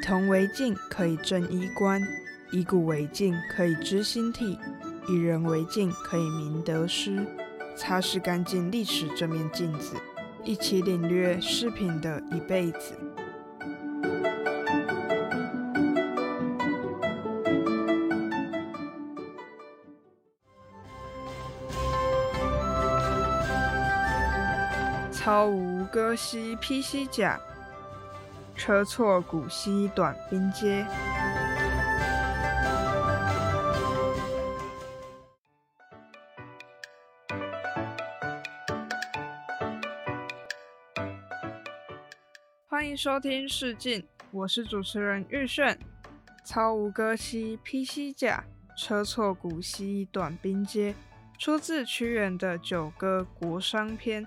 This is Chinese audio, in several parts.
铜为镜，可以正衣冠；以古为镜，可以知兴替；以人为镜，可以明得失。擦拭干净历史这面镜子，一起领略饰品的一辈子。操无戈兮披犀甲，车错骨兮短兵接。欢迎收听《试镜》，我是主持人玉炫。操无戈兮披犀甲，车错骨兮短兵接，出自屈原的《九歌·国殇篇》。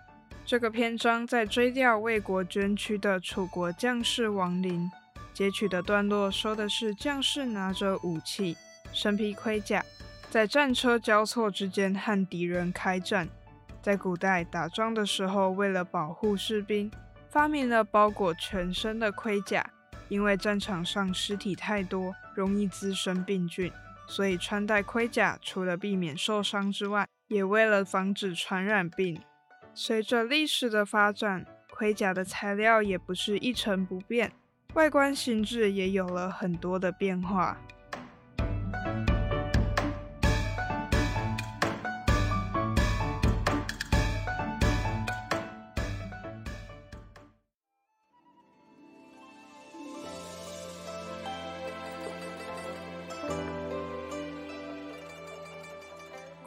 这个篇章在追悼为国捐躯的楚国将士亡灵。截取的段落说的是将士拿着武器，身披盔甲，在战车交错之间和敌人开战。在古代打仗的时候，为了保护士兵，发明了包裹全身的盔甲。因为战场上尸体太多，容易滋生病菌，所以穿戴盔甲除了避免受伤之外，也为了防止传染病。随着历史的发展，盔甲的材料也不是一成不变，外观形制也有了很多的变化。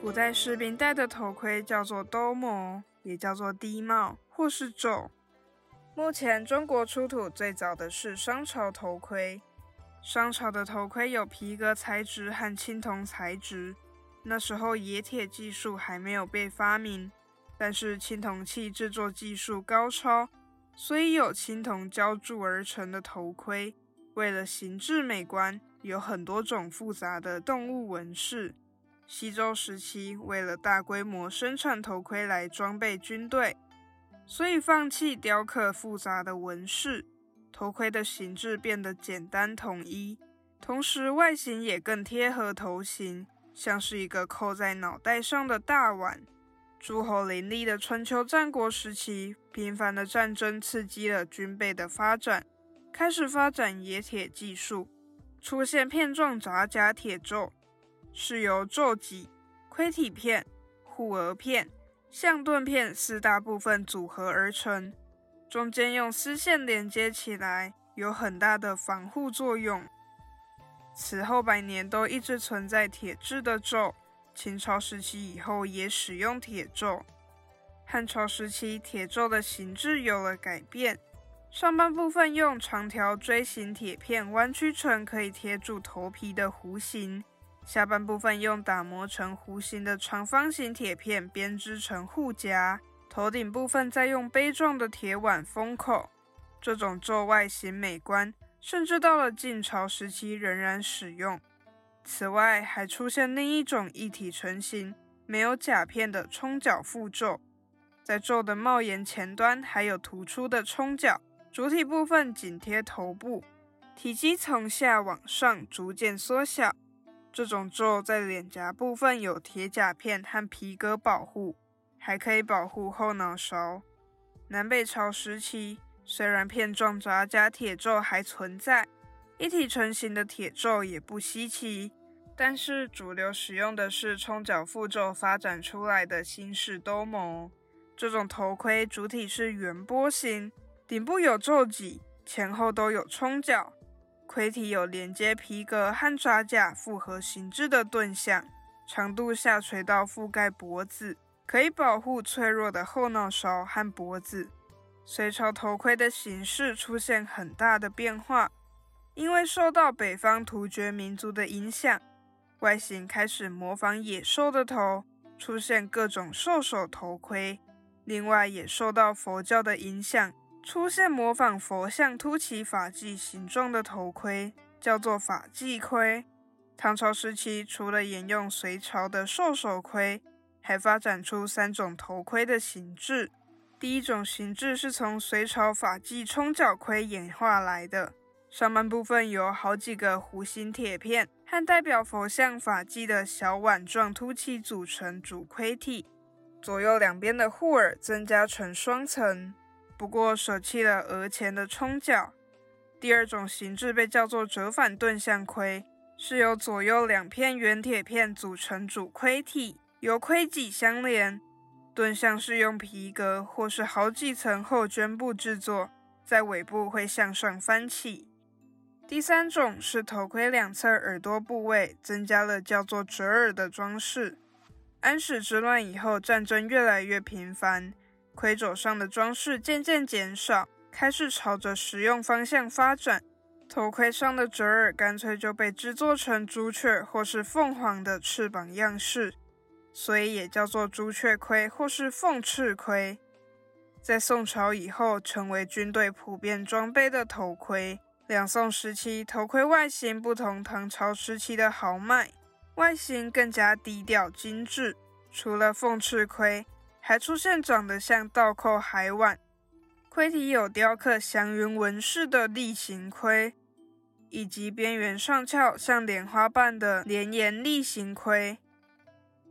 古代士兵戴的头盔叫做兜帽。也叫做低帽或是胄。目前中国出土最早的是商朝头盔。商朝的头盔有皮革材质和青铜材质。那时候冶铁技术还没有被发明，但是青铜器制作技术高超，所以有青铜浇铸而成的头盔。为了形制美观，有很多种复杂的动物纹饰。西周时期，为了大规模生产头盔来装备军队，所以放弃雕刻复杂的纹饰，头盔的形制变得简单统一，同时外形也更贴合头型，像是一个扣在脑袋上的大碗。诸侯林立的春秋战国时期，频繁的战争刺激了军备的发展，开始发展冶铁技术，出现片状杂甲铁胄。是由胄脊、盔体片、护额片、象盾片四大部分组合而成，中间用丝线连接起来，有很大的防护作用。此后百年都一直存在铁制的咒，秦朝时期以后也使用铁咒。汉朝时期铁咒的形制有了改变，上半部分用长条锥形铁片弯曲成可以贴住头皮的弧形。下半部分用打磨成弧形的长方形铁片编织成护甲，头顶部分再用杯状的铁碗封口。这种胄外形美观，甚至到了晋朝时期仍然使用。此外，还出现另一种一体成型、没有甲片的冲角覆胄，在胄的帽檐前端还有突出的冲角，主体部分紧贴头部，体积从下往上逐渐缩小。这种胄在脸颊部分有铁甲片和皮革保护，还可以保护后脑勺。南北朝时期，虽然片状扎甲铁胄还存在，一体成型的铁胄也不稀奇，但是主流使用的是冲角覆胄发展出来的新式兜鍪。这种头盔主体是圆波形，顶部有胄脊，前后都有冲角。盔体有连接皮革和爪甲复合形制的盾像，长度下垂到覆盖脖子，可以保护脆弱的后脑勺和脖子。隋朝头盔的形式出现很大的变化，因为受到北方突厥民族的影响，外形开始模仿野兽的头，出现各种兽首头盔。另外，也受到佛教的影响。出现模仿佛像凸起发髻形状的头盔，叫做发髻盔。唐朝时期，除了沿用隋朝的兽首盔，还发展出三种头盔的形制。第一种形制是从隋朝发髻冲角盔演化来的，上半部分有好几个弧形铁片和代表佛像发髻的小碗状凸起组成主盔体，左右两边的护耳增加成双层，不过舍弃了额前的冲角。第二种形制被叫做折反盾像盔，是由左右两片圆铁片组成主盔体，由盔脊相连。盾像是用皮革或是好几层厚绢布制作，在尾部会向上翻起。第三种是头盔两侧耳朵部位增加了叫做折耳的装饰。安史之乱以后，战争越来越频繁，盔肘上的装饰渐渐减少，开始朝着实用方向发展。头盔上的折耳干脆就被制作成朱雀或是凤凰的翅膀样式，所以也叫做朱雀盔或是凤翅盔。在宋朝以后，成为军队普遍装备的头盔。两宋时期，头盔外形不同唐朝时期的豪迈，外形更加低调精致。除了凤翅盔，还出现长得像倒扣海碗、盔体有雕刻祥云纹饰的立形盔，以及边缘上翘像莲花瓣的连岩立形盔。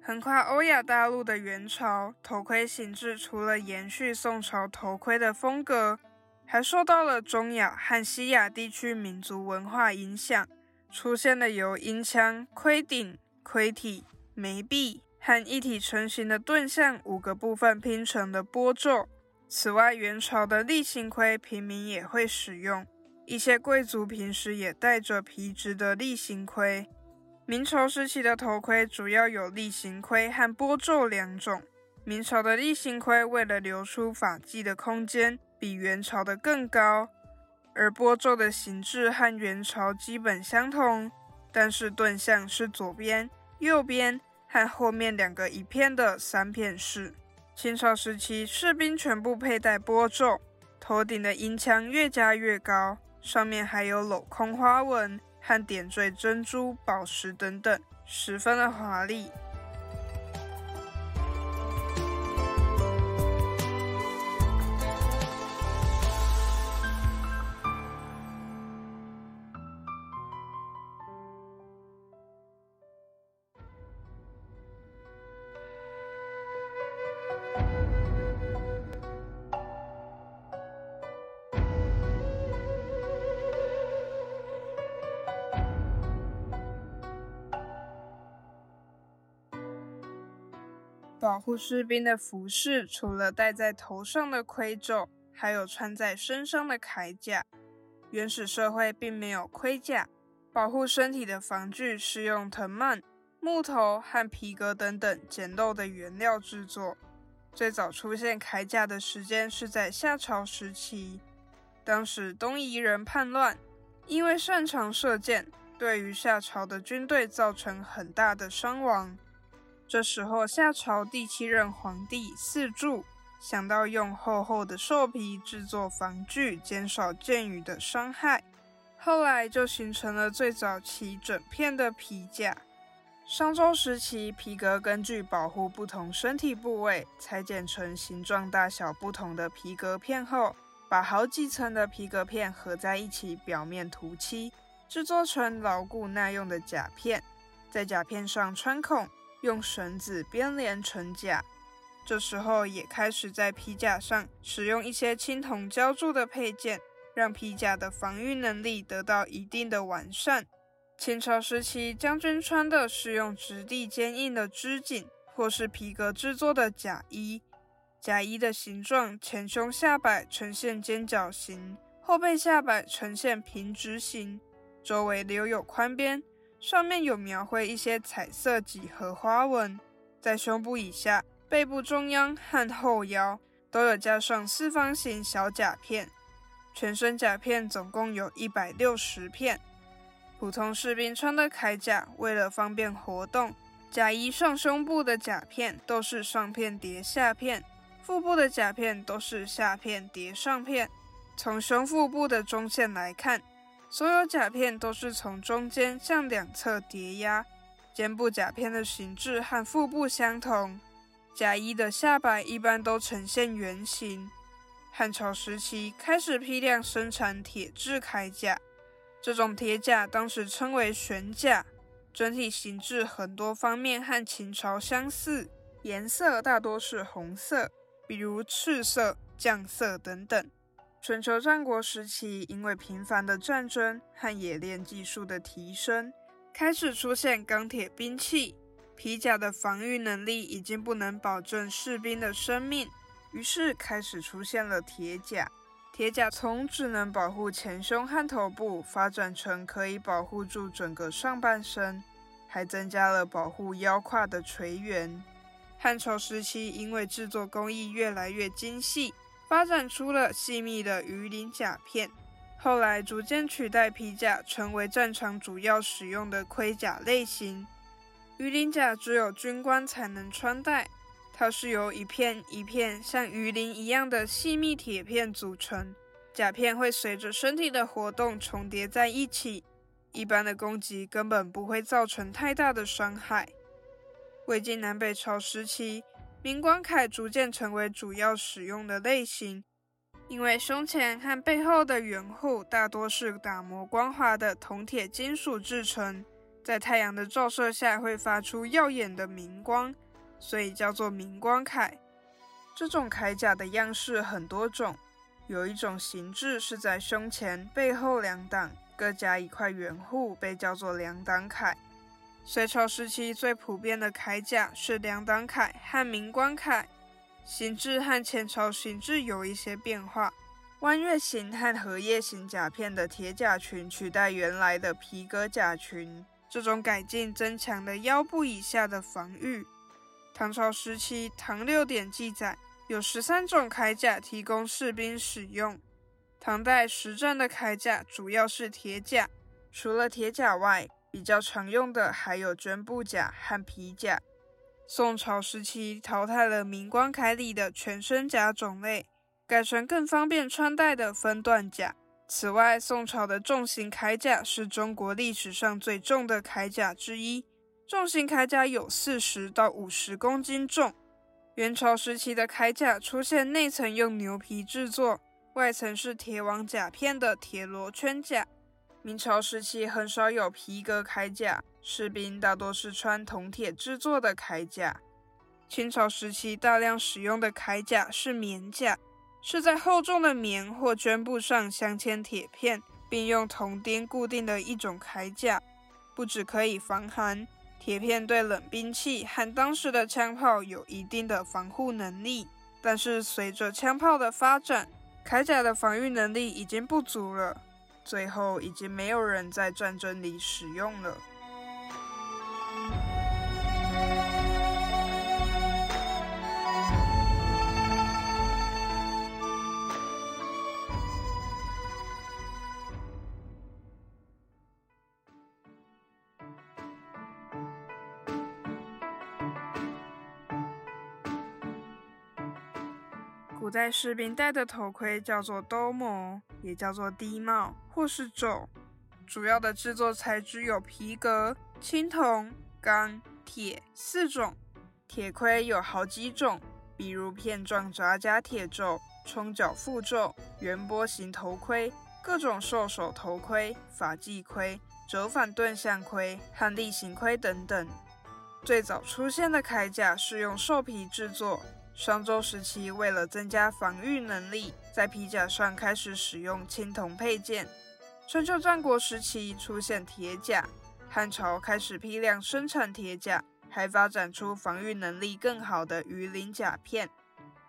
横跨欧亚大陆的元朝头盔形制，除了延续宋朝头盔的风格。还受到了中亚和西亚地区民族文化影响，出现了由银枪、盔顶、盔体、眉壁和一体成型的盾像五个部分拼成的波皱。此外，元朝的立形盔平民也会使用，一些贵族平时也戴着皮质的立形盔。明朝时期的头盔主要有立形盔和波皱两种。明朝的立形盔为了留出发髻的空间。比元朝的更高，而波皱的形制和元朝基本相同，但是盾像是左边、右边和后面两个一片的三片式。清朝时期，士兵全部佩戴波皱，头顶的银枪越加越高，上面还有镂空花纹和点缀珍珠、宝石等等，十分的华丽。保护士兵的服饰，除了戴在头上的盔胄，还有穿在身上的铠甲。原始社会并没有盔甲，保护身体的防具是用藤蔓、木头和皮革等等简陋的原料制作。最早出现铠甲的时间是在夏朝时期，当时东夷人叛乱，因为擅长射箭，对于夏朝的军队造成很大的伤亡。这时候，夏朝第七任皇帝四柱想到用厚厚的兽皮制作防具，减少箭雨的伤害。后来就形成了最早期整片的皮甲。商周时期，皮革根据保护不同身体部位，裁剪成形状大小不同的皮革片后，把好几层的皮革片合在一起，表面涂漆，制作成牢固耐用的甲片，在甲片上穿孔。用绳子编连成甲，这时候也开始在皮甲上使用一些青铜浇铸的配件，让皮甲的防御能力得到一定的完善。清朝时期，将军穿的是用质地坚硬的织锦或是皮革制作的甲衣，甲衣的形状前胸下摆呈现尖角形，后背下摆呈现平直形，周围留有宽边。上面有描绘一些彩色几何花纹，在胸部以下、背部中央和后腰都有加上四方形小甲片。全身甲片总共有一百六十片。普通士兵穿的铠甲，为了方便活动，甲衣上胸部的甲片都是上片叠下片，腹部的甲片都是下片叠上片。从胸腹部的中线来看。所有甲片都是从中间向两侧叠压，肩部甲片的形制和腹部相同。甲衣的下摆一般都呈现圆形。汉朝时期开始批量生产铁制铠甲，这种铁甲当时称为玄甲，整体形制很多方面和秦朝相似，颜色大多是红色，比如赤色、绛色等等。春秋战国时期，因为频繁的战争和冶炼技术的提升，开始出现钢铁兵器，皮甲的防御能力已经不能保证士兵的生命，于是开始出现了铁甲。铁甲从只能保护前胸和头部，发展成可以保护住整个上半身，还增加了保护腰胯的垂圆。汉朝时期，因为制作工艺越来越精细，发展出了细密的鱼鳞甲片，后来逐渐取代皮甲，成为战场主要使用的盔甲类型。鱼鳞甲只有军官才能穿戴。它是由一片一片像鱼鳞一样的细密铁片组成，甲片会随着身体的活动重叠在一起，一般的攻击根本不会造成太大的伤害。魏晋南北朝时期，明光铠逐渐成为主要使用的类型，因为胸前和背后的圆护大多是打磨光滑的铜铁金属制成，在太阳的照射下会发出耀眼的明光。所以叫做明光铠。这种铠甲的样式很多种，有一种形制是在胸前、背后两档各加一块圆护，被叫做两档铠。隋朝时期最普遍的铠甲是两档铠和明光铠，形制和前朝形制有一些变化。弯月形和荷叶形甲片的铁甲裙取代原来的皮革甲裙，这种改进增强了腰部以下的防御。唐朝时期，《唐六典》记载有十三种铠甲提供士兵使用。唐代实战的铠甲主要是铁甲，除了铁甲外，比较常用的还有绢布甲和皮甲。宋朝时期淘汰了明光铠里的全身甲种类，改成更方便穿戴的分段甲。此外，宋朝的重型铠甲是中国历史上最重的铠甲之一。重型铠甲有四十到五十公斤重。元朝时期的铠甲出现内层用牛皮制作，外层是铁网甲片的铁螺圈甲。明朝时期很少有皮革铠甲，士兵大多是穿铜铁制作的铠甲。清朝时期大量使用的铠甲是棉甲，是在厚重的棉或绢布上镶嵌铁片，并用铜钉固定的一种铠甲，不只可以防寒。铁片对冷兵器和当时的枪炮有一定的防护能力，但是随着枪炮的发展，铠甲的防御能力已经不足了，最后已经没有人在战争里使用了。在士兵戴的头盔叫做兜鍪，也叫做低帽或是胄。主要的制作材质有皮革、青铜、钢、铁四种。铁盔有好几种，比如片状扎甲铁胄、冲角覆胄、圆波形头盔、各种兽首头盔、法纪盔、折返盾像盔、和例行盔等等。最早出现的铠甲是用兽皮制作。商周时期，为了增加防御能力，在皮甲上开始使用青铜配件。春秋战国时期出现铁甲，汉朝开始批量生产铁甲，还发展出防御能力更好的鱼鳞甲片。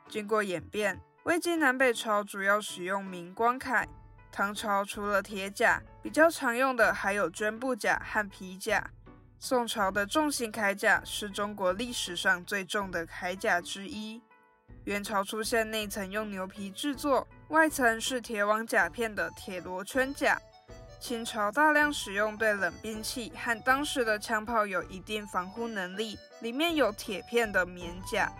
经过演变，魏晋南北朝主要使用明光铠。唐朝除了铁甲，比较常用的还有绢布甲和皮甲。宋朝的重型铠甲是中国历史上最重的铠甲之一。元朝出现内层用牛皮制作、外层是铁网甲片的铁罗圈甲。清朝大量使用对冷兵器和当时的枪炮有一定防护能力，里面有铁片的棉甲。